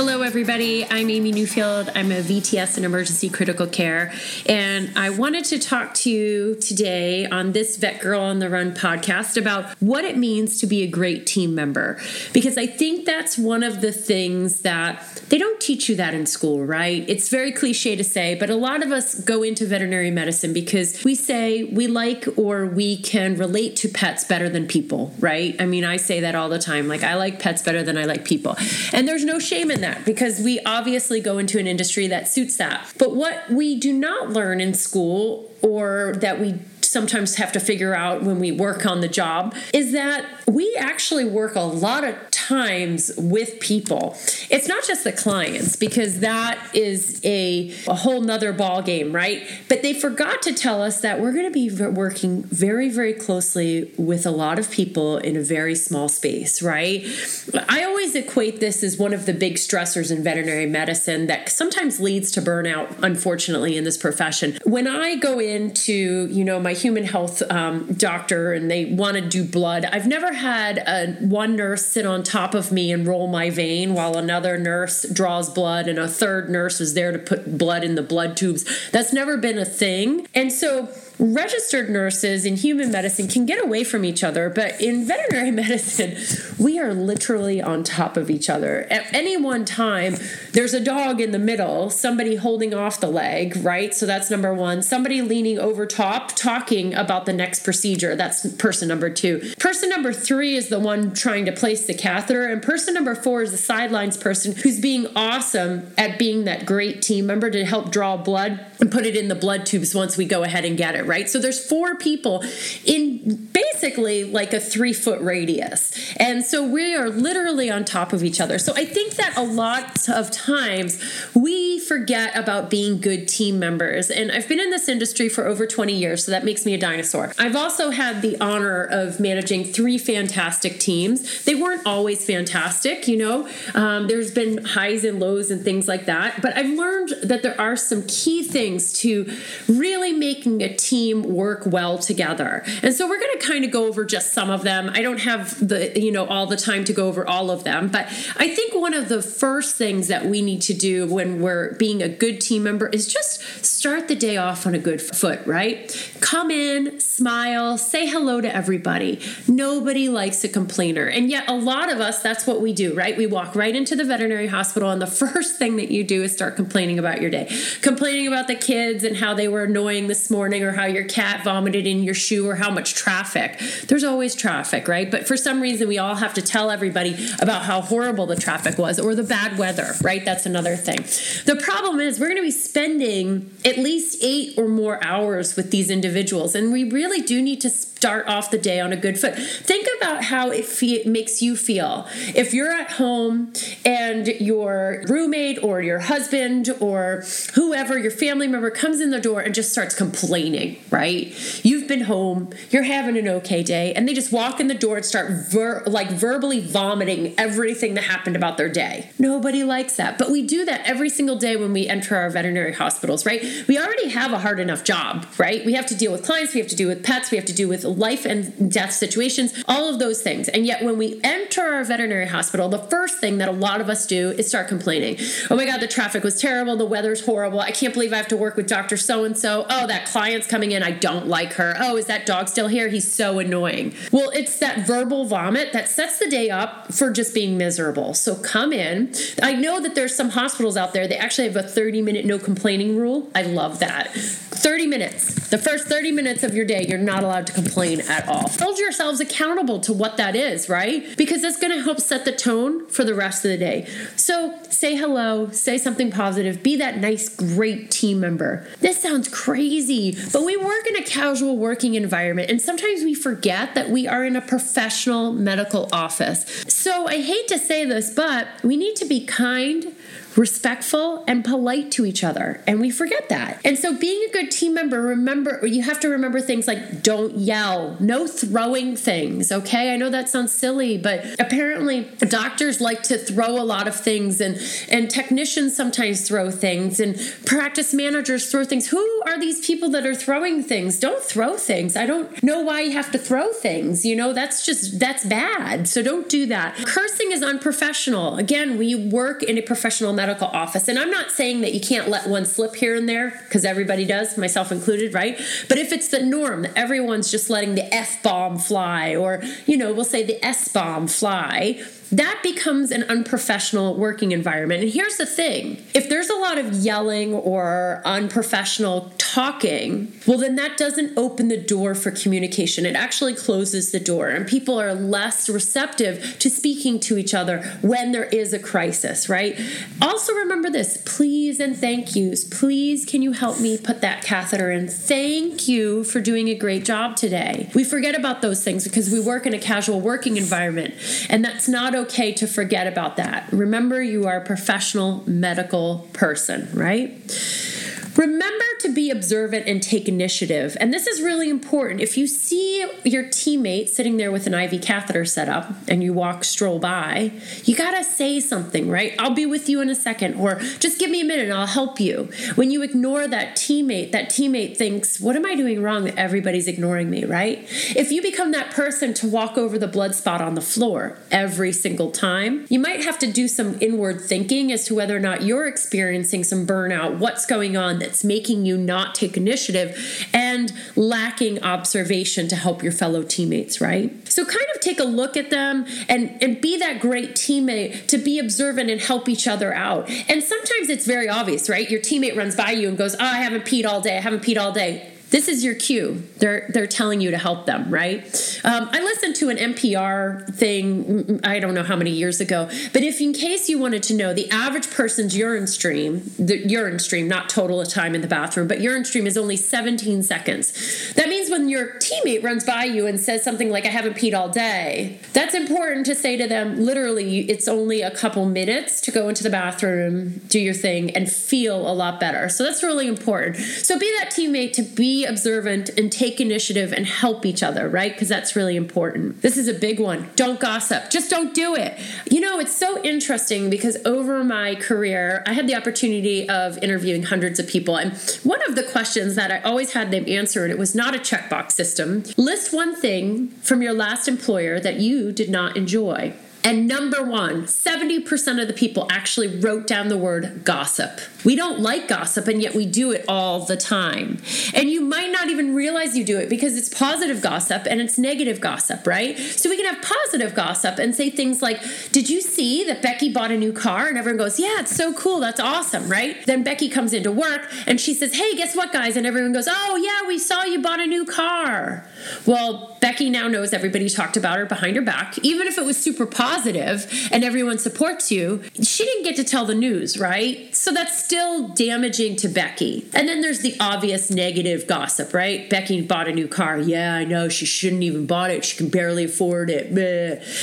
Hello, everybody. I'm Amy Newfield. I'm a VTS in emergency critical care. And I wanted to talk to you today on this VETgirl on the Run podcast about what it means to be a great team member. Because I think that's one of the things that they don't teach you that in school, right? It's very cliche to say, but a lot of us go into veterinary medicine because we say we like or we can relate to pets better than people, right? I mean, I say that all the time. Like, I like pets better than I like people. And there's no shame in that because we obviously go into an industry that suits that. But what we do not learn in school or that we sometimes have to figure out when we work on the job is that we actually work a lot of times with people. It's not just the clients because that is a, a whole nother ball game, right? But they forgot to tell us that we're going to be working very, very closely with a lot of people in a very small space, right? I always equate this as one of the big stressors in veterinary medicine that sometimes leads to burnout, unfortunately, in this profession. When I go into, you know, my human health um, doctor and they want to do blood, I've never had a one nurse sit on top of me and roll my vein while another nurse draws blood and a third nurse is there to put blood in the blood tubes. That's never been a thing. And so registered nurses in human medicine can get away from each other, but in veterinary medicine, we are literally on top of each other. At any one time, there's a dog in the middle, somebody holding off the leg, right? So that's number one. Somebody leaning over top, talking about the next procedure. That's person number two. Person number three is the one trying to place the catheter, and person number four is the sidelines person who's being awesome at being that great team member to help draw blood and put it in the blood tubes once we go ahead and get it, right? So there's four people in basically like a three foot radius. And so we are literally on top of each other. So I think that a lot of times we forget about being good team members. And I've been in this industry for over 20 years, so that makes me a dinosaur. I've also had the honor of managing three fantastic teams. They weren't always fantastic, you know, um, there's been highs and lows and things like that. But I've learned that there are some key things to really making a team work well together. And so we're going to kind of go over just some of them. I don't have the, you know, all the time to go over all of them, but I think one of the first things that we need to do when we're being a good team member is just start the day off on a good foot, right? Come in, smile, say hello to everybody. Nobody likes a complainer. And yet, a lot of us, that's what we do, right? We walk right into the veterinary hospital, and the first thing that you do is start complaining about your day, complaining about the kids and how they were annoying this morning, or how your cat vomited in your shoe, or how much traffic. There's always traffic, right? But for some reason, we all have to tell everybody about how horrible the traffic was or the bad weather, right? That's another thing. The problem is, we're going to be spending at least eight or more hours with these individuals, and we really do need to start off the day on a good foot. Think about how it fe- makes you feel if you're at home and your roommate or your husband or whoever, your family member, comes in the door and just starts complaining, right? You've been home, you're having an okay day, and they just walk in the door and start ver- like verbally vomiting everything that happened about their day. Nobody likes that, but we do that every single day when we enter our veterinary hospitals, right? We already have a hard enough job, right? We have to deal with clients, we have to deal with pets, we have to deal with life and death situations, all of those things. And yet, when we enter our veterinary hospital, the first thing that a lot of us do is start complaining. Oh my God, the traffic was terrible. The weather's horrible. I can't believe I have to work with Dr. So and so. Oh, that client's coming in. I don't like her. Oh, is that dog still here? He's so annoying. Well, it's that verbal vomit that sets the day up for just being miserable. So come in. I know that there's some hospitals out there, they actually have a 30 minute no complaining rule. I love that. 30 minutes. The first 30 minutes of your day, you're not allowed to complain at all. Hold yourselves accountable to what that is, right? Because that's going to help set the tone for the rest of the day. So say hello, say something positive, be that nice, great team member. This sounds crazy, but we work in a casual working environment, and sometimes we forget that we are in a professional medical office. So I hate to say this, but we need to be kind respectful and polite to each other. And we forget that. And so being a good team member, remember you have to remember things like don't yell, no throwing things, okay? I know that sounds silly, but apparently doctors like to throw a lot of things and and technicians sometimes throw things and practice managers throw things. Who are these people that are throwing things? Don't throw things. I don't know why you have to throw things. You know, that's just that's bad. So don't do that. Cursing is unprofessional. Again, we work in a professional medical office. And I'm not saying that you can't let one slip here and there because everybody does, myself included, right? But if it's the norm that everyone's just letting the F bomb fly or, you know, we'll say the S bomb fly, that becomes an unprofessional working environment. And here's the thing if there's a lot of yelling or unprofessional talking, well, then that doesn't open the door for communication. It actually closes the door, and people are less receptive to speaking to each other when there is a crisis, right? Also, remember this please and thank yous. Please, can you help me put that catheter in? Thank you for doing a great job today. We forget about those things because we work in a casual working environment, and that's not okay to forget about that. Remember, you are a professional medical person, right? Remember to be observant and take initiative. And this is really important. If you see your teammate sitting there with an IV catheter set up and you walk, stroll by, you got to say something, right? I'll be with you in a second, or just give me a minute and I'll help you. When you ignore that teammate, that teammate thinks, What am I doing wrong that everybody's ignoring me, right? If you become that person to walk over the blood spot on the floor every single time, you might have to do some inward thinking as to whether or not you're experiencing some burnout, what's going on that's making you not take initiative and lacking observation to help your fellow teammates, right? So kind of take a look at them and, and be that great teammate to be observant and help each other out. And sometimes it's very obvious, right? Your teammate runs by you and goes, Oh, I haven't peed all day, I haven't peed all day this is your cue. They're they're telling you to help them, right? Um, I listened to an NPR thing. I don't know how many years ago, but if in case you wanted to know, the average person's urine stream, the urine stream, not total time in the bathroom, but urine stream is only 17 seconds. That means when your teammate runs by you and says something like "I haven't peed all day," that's important to say to them. Literally, it's only a couple minutes to go into the bathroom, do your thing, and feel a lot better. So that's really important. So be that teammate to observant and take initiative and help each other, right? Because that's really important. This is a big one. Don't gossip. Just don't do it. You know, it's so interesting because over my career, I had the opportunity of interviewing hundreds of people. And one of the questions that I always had them answer, and it was not a checkbox system list one thing from your last employer that you did not enjoy. And number one, 70% of the people actually wrote down the word gossip. We don't like gossip, and yet we do it all the time. And you might not even realize you do it because it's positive gossip and it's negative gossip, right? So we can have positive gossip and say things like, Did you see that Becky bought a new car? And everyone goes, Yeah, it's so cool. That's awesome, right? Then Becky comes into work and she says, Hey, guess what, guys? And everyone goes, Oh, yeah, we saw you bought a new car. Well, Becky now knows everybody talked about her behind her back, even if it was super positive positive and everyone supports you, she didn't get to tell the news, right? So that's still damaging to Becky. And then there's the obvious negative gossip, right? Becky bought a new car. Yeah, I know she shouldn't even bought it. She can barely afford it.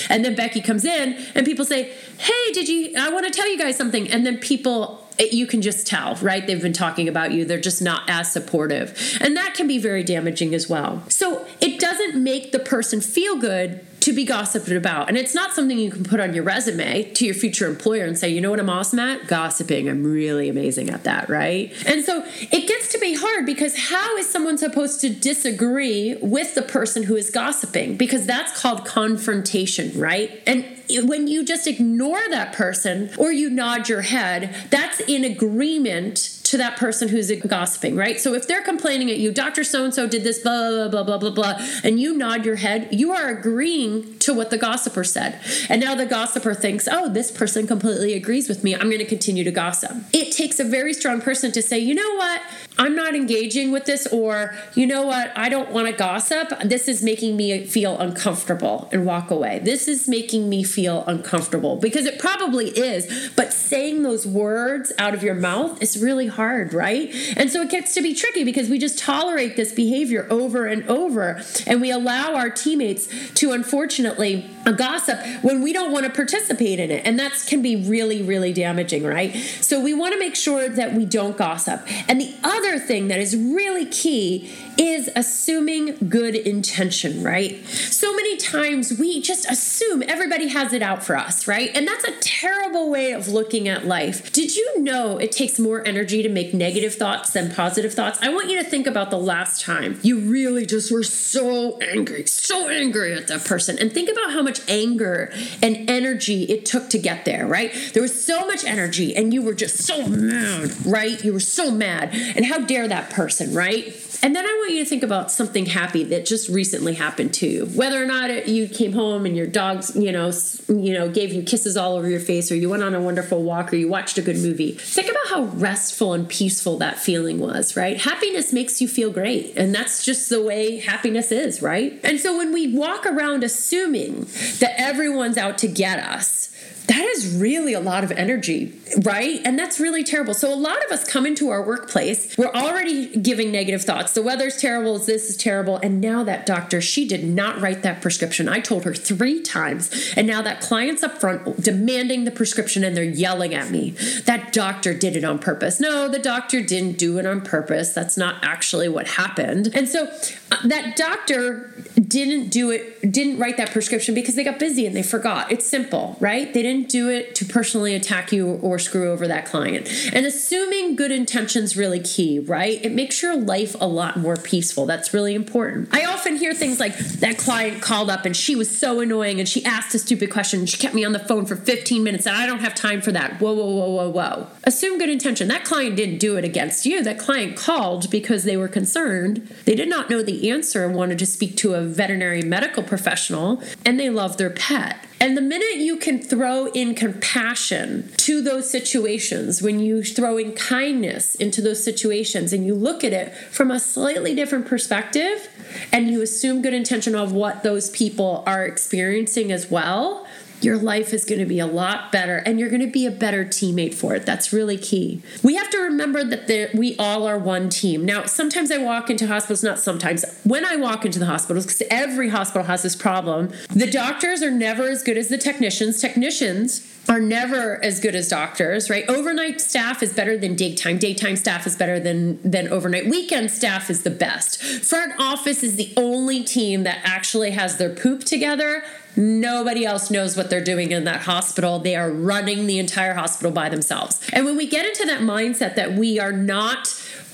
And then Becky comes in and people say, "Hey, did you I want to tell you guys something." And then people you can just tell, right? They've been talking about you. They're just not as supportive. And that can be very damaging as well. So it doesn't make the person feel good to be gossiped about. And it's not something you can put on your resume to your future employer and say, you know what I'm awesome at? Gossiping. I'm really amazing at that, right? And so it gets to be hard because how is someone supposed to disagree with the person who is gossiping? Because that's called confrontation, right? And when you just ignore that person or you nod your head, that's in agreement to that person who's gossiping, right? So if they're complaining at you, Dr. So and so did this, blah, blah, blah, blah, blah, blah, and you nod your head, you are agreeing to what the gossiper said. And now the gossiper thinks, oh, this person completely agrees with me. I'm going to continue to gossip. It takes a very strong person to say, you know what? I'm not engaging with this, or you know what, I don't want to gossip. This is making me feel uncomfortable and walk away. This is making me feel uncomfortable because it probably is, but saying those words out of your mouth is really hard, right? And so it gets to be tricky because we just tolerate this behavior over and over, and we allow our teammates to unfortunately gossip when we don't want to participate in it. And that can be really, really damaging, right? So we want to make sure that we don't gossip. And the other thing that is really key is assuming good intention, right? So many times we just assume everybody has it out for us, right? And that's a terrible way of looking at life. Did you know it takes more energy to make negative thoughts than positive thoughts? I want you to think about the last time you really just were so angry, so angry at that person, and think about how much anger and energy it took to get there, right? There was so much energy, and you were just so mad, right? You were so mad, and how dare that person, right? And then I want you to think about something happy that just recently happened to you. Whether or not it, you came home and your dogs, you know, you know, gave you kisses all over your face, or you went on a wonderful walk, or you watched a good movie. Think about how restful and peaceful that feeling was, right? Happiness makes you feel great, and that's just the way happiness is, right? And so when we walk around assuming that everyone's out to get us, that is really a lot of energy, right? And that's really terrible. So a lot of us come into our workplace, we're already giving negative thoughts. The weather's terrible, this is terrible. And now that doctor, she did not write that prescription. I told her three times. And now that client's up front demanding the prescription and they're yelling at me. That doctor did it on purpose. No, the doctor didn't do it on purpose. That's not actually what happened. And so uh, that doctor didn't do it, didn't write that prescription because they got busy and they forgot. It's simple, right? They didn't didn't do it to personally attack you or screw over that client. And assuming good intentions really key, right? It makes your life a lot more peaceful. That's really important. I often hear things like that client called up and she was so annoying and she asked a stupid question and she kept me on the phone for 15 minutes and I don't have time for that. Whoa, whoa, whoa, whoa, whoa. Assume good intention. That client didn't do it against you. That client called because they were concerned. They did not know the answer and wanted to speak to a veterinary medical professional and they love their pet. And the minute you can throw in compassion to those situations, when you throw in kindness into those situations and you look at it from a slightly different perspective and you assume good intention of what those people are experiencing as well, your life is going to be a lot better and you're going to be a better teammate for it. That's really key. We have to remember that there, we all are one team. Now, sometimes I walk into hospitals, not sometimes, when I walk into the hospitals, because every hospital has this problem, the doctors are never as good as the technicians. Technicians are never as good as doctors, right? Overnight staff is better than daytime. Daytime staff is better than than overnight. Weekend staff is the best. Front office is the only team that actually has their poop together Nobody else knows what they're doing in that hospital. They are running the entire hospital by themselves. And when we get into that mindset that we are not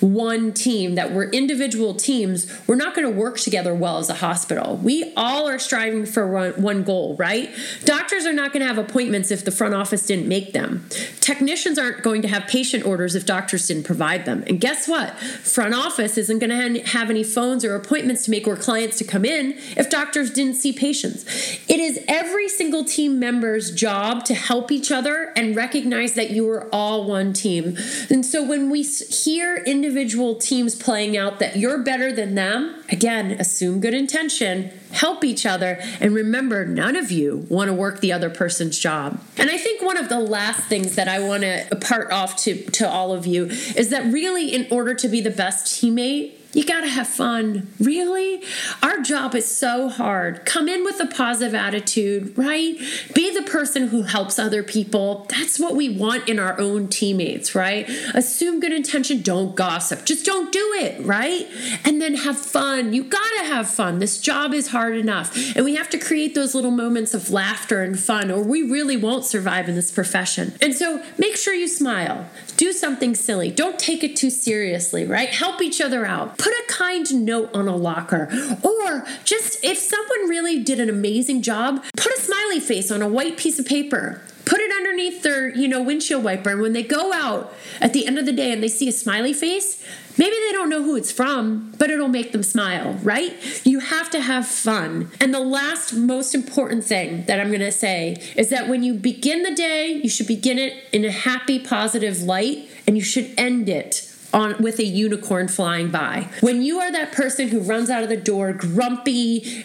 one team, that we're individual teams, we're not going to work together well as a hospital. We all are striving for one, goal, right? Doctors are not going to have appointments if the front office didn't make them. Technicians aren't going to have patient orders if doctors didn't provide them. And guess what? Front office isn't going to have any phones or appointments to make or clients to come in if doctors didn't see patients. It is every single team member's job to help each other and recognize that you are all one team. And so when we hear individual individual teams playing out that you're better than them, again, assume good intention, help each other, and remember none of you want to work the other person's job. And I think one of the last things that I want to part off to, to all of you is that really, in order to be the best teammate, you got to have fun. Really? Our job is so hard. Come in with a positive attitude, right? Be the person who helps other people. That's what we want in our own teammates, right? Assume good intention, don't gossip. Just don't do it, right? And then have fun. You got to have fun. This job is hard enough. And we have to create those little moments of laughter and fun, or we really won't survive in this profession. And so make sure you smile. Do something silly. Don't take it too seriously, right? Help each other out put a kind note on a locker. Or just if someone really did an amazing job, put a smiley face on a white piece of paper. Put it underneath their you know windshield wiper. And when they go out at the end of the day and they see a smiley face maybe they don't know who it's from but it'll make them smile right? You have to have fun. And the last most important thing that i'm to say is that when you begin the day you should begin it in a happy positive light and you should end it on with a unicorn flying by. When you are that person who runs out of the door grumpy,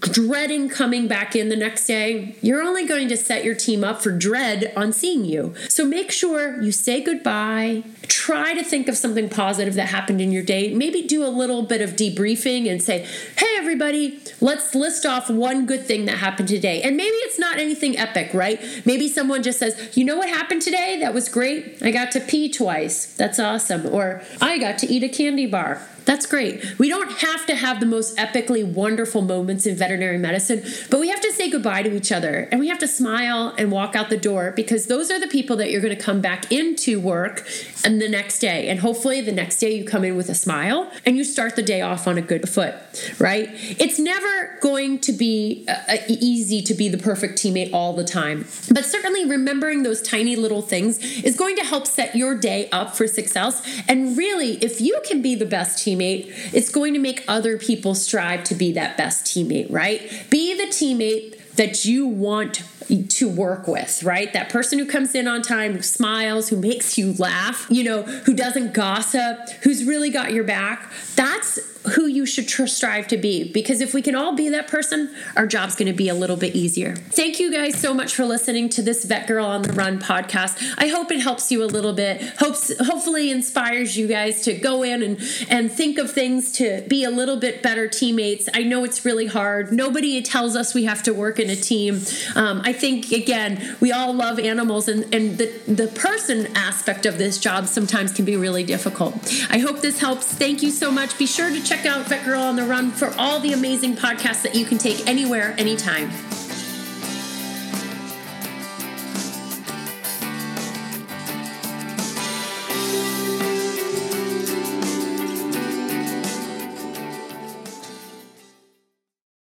dreading coming back in the next day, you're only going to set your team up for dread on seeing you. So make sure you say goodbye. Try to think of something positive that happened in your day. Maybe do a little bit of debriefing and say, hey, everybody, let's list off one good thing that happened today. And maybe it's not anything epic, right? Maybe someone just says, you know what happened today? That was great. I got to pee twice. That's awesome. Or I got to eat a candy bar. That's great. We don't have to have the most epically wonderful moments in veterinary medicine, but we have to goodbye to each other and we have to smile and walk out the door because those are the people that you're going to come back into work and the next day. And hopefully the next day you come in with a smile and you start the day off on a good foot, right? It's never going to be uh, easy to be the perfect teammate all the time, but certainly remembering those tiny little things is going to help set your day up for success. And really, if you can be the best teammate, it's going to make other people strive to be that best teammate, right? Be the teammate that you want to work with, right? That person who comes in on time, who smiles, who makes you laugh, you know, who doesn't gossip, who's really got your back. That's who you should tr- strive to be because if we can all be that person, our job's going to be a little bit easier. Thank you guys so much for listening to this VETgirl on the Run podcast. I hope it helps you a little bit. Hopes hopefully inspires you guys to go in and and think of things to be a little bit better teammates. I know it's really hard. Nobody tells us we have to work in a team. Um, I think again, we all love animals and and the the person aspect of this job sometimes can be really difficult. I hope this helps. Thank you so much. Be sure to check check out VETgirl on the Run for all the amazing podcasts that you can take anywhere, anytime.